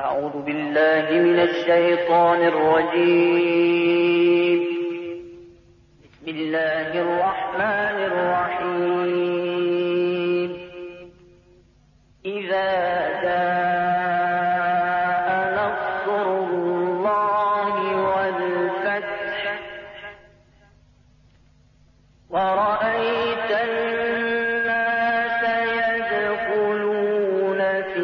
أعوذ بالله من الشيطان الرجيم. بسم الله الرحمن الرحيم. إذا جاء نصر الله والفتح ورأيت الناس يدخلون في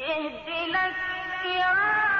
اهدنا الصراط